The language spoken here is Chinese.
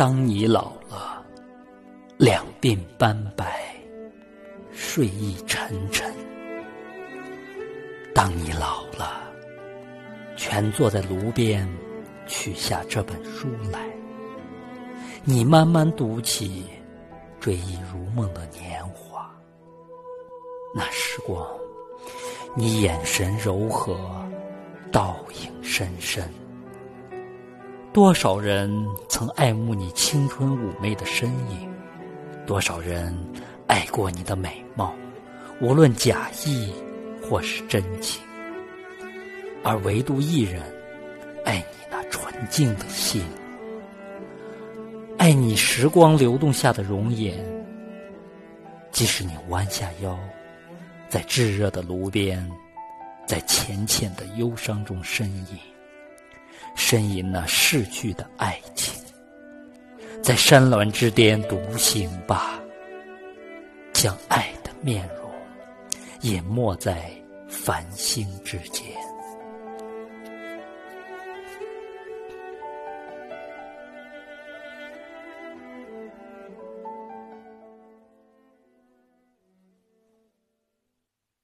当你老了，两鬓斑白，睡意沉沉。当你老了，全坐在炉边，取下这本书来，你慢慢读起追忆如梦的年华。那时光，你眼神柔和，倒影深深。多少人曾爱慕你青春妩媚的身影，多少人爱过你的美貌，无论假意或是真情，而唯独一人爱你那纯净的心，爱你时光流动下的容颜。即使你弯下腰，在炙热的炉边，在浅浅的忧伤中呻吟。呻吟那逝去的爱情，在山峦之巅独行吧，将爱的面容隐没在繁星之间。